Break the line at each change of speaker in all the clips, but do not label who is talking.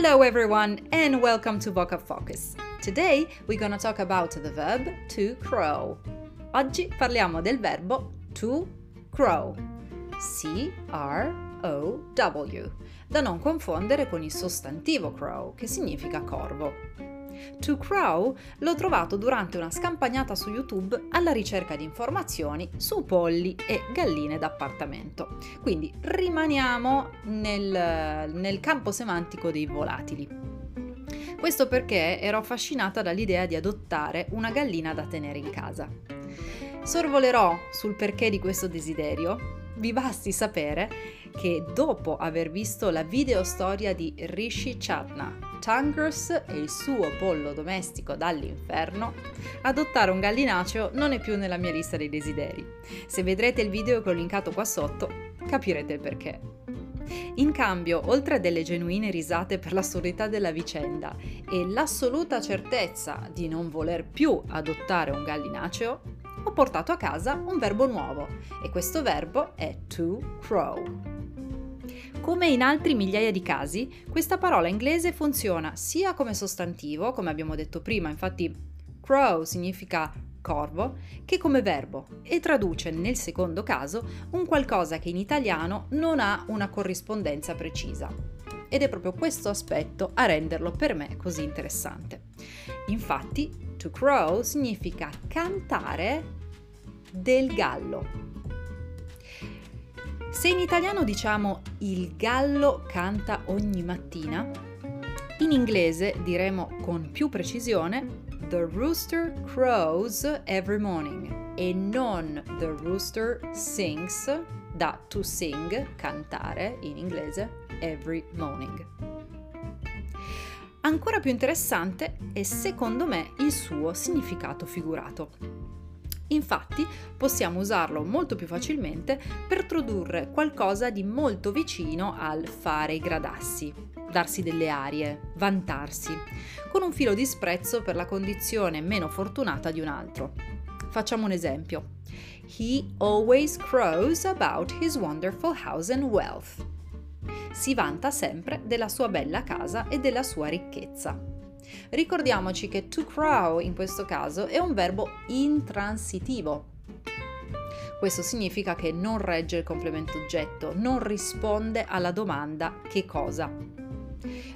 Hello everyone and welcome to Vocab Focus. Today we're gonna talk about the verb to crow. Oggi parliamo del verbo to crow. C-R-O-W, da non confondere con il sostantivo crow, che significa corvo. To Crow l'ho trovato durante una scampagnata su YouTube alla ricerca di informazioni su polli e galline d'appartamento. Quindi rimaniamo nel, nel campo semantico dei volatili. Questo perché ero affascinata dall'idea di adottare una gallina da tenere in casa. Sorvolerò sul perché di questo desiderio. Vi basti sapere che dopo aver visto la video storia di Rishi Chatna, Tangers e il suo pollo domestico dall'inferno, adottare un gallinaceo non è più nella mia lista dei desideri. Se vedrete il video che ho linkato qua sotto, capirete il perché. In cambio, oltre a delle genuine risate per l'assurdità della vicenda e l'assoluta certezza di non voler più adottare un gallinaceo, ho portato a casa un verbo nuovo e questo verbo è to crow. Come in altri migliaia di casi, questa parola inglese funziona sia come sostantivo, come abbiamo detto prima, infatti crow significa corvo, che come verbo e traduce nel secondo caso un qualcosa che in italiano non ha una corrispondenza precisa. Ed è proprio questo aspetto a renderlo per me così interessante. Infatti, to crow significa cantare del gallo, se in italiano diciamo il gallo canta ogni mattina, in inglese diremo con più precisione The rooster crows every morning e non The rooster sings, da to sing, cantare in inglese, every morning. Ancora più interessante è secondo me il suo significato figurato. Infatti possiamo usarlo molto più facilmente per tradurre qualcosa di molto vicino al fare i gradassi, darsi delle arie, vantarsi, con un filo di sprezzo per la condizione meno fortunata di un altro. Facciamo un esempio. He always crows about his wonderful house and wealth. Si vanta sempre della sua bella casa e della sua ricchezza. Ricordiamoci che to crow in questo caso è un verbo intransitivo. Questo significa che non regge il complemento oggetto, non risponde alla domanda che cosa.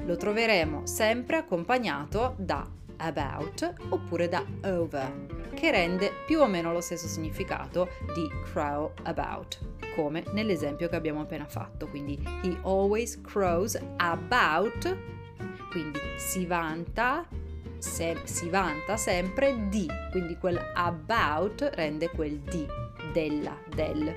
Lo troveremo sempre accompagnato da about oppure da over, che rende più o meno lo stesso significato di crow about, come nell'esempio che abbiamo appena fatto. Quindi he always crows about quindi si vanta, se, si vanta sempre di, quindi quel about rende quel di, della, del.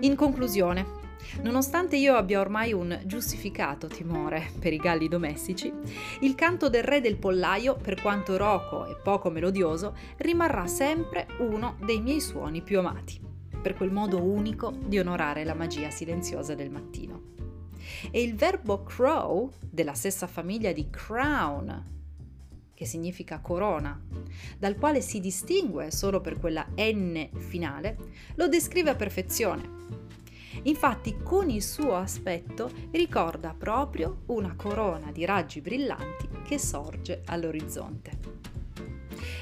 In conclusione, Nonostante io abbia ormai un giustificato timore per i galli domestici, il canto del re del pollaio, per quanto roco e poco melodioso, rimarrà sempre uno dei miei suoni più amati, per quel modo unico di onorare la magia silenziosa del mattino e il verbo crow, della stessa famiglia di crown, che significa corona, dal quale si distingue solo per quella N finale, lo descrive a perfezione. Infatti con il suo aspetto ricorda proprio una corona di raggi brillanti che sorge all'orizzonte.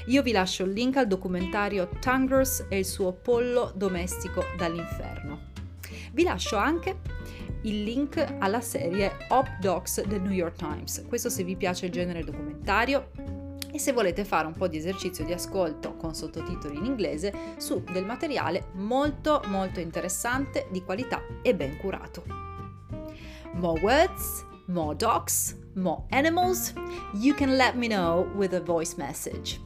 Io vi lascio il link al documentario Tangers e il suo pollo domestico dall'inferno. Vi lascio anche il link alla serie Op Docs del New York Times. Questo se vi piace il genere documentario e se volete fare un po' di esercizio di ascolto con sottotitoli in inglese su del materiale molto molto interessante, di qualità e ben curato. More words, more docs, more animals, you can let me know with a voice message.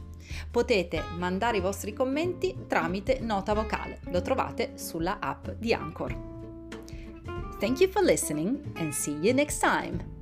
Potete mandare i vostri commenti tramite nota vocale, lo trovate sulla app di Anchor. Thank you for listening and see you next time.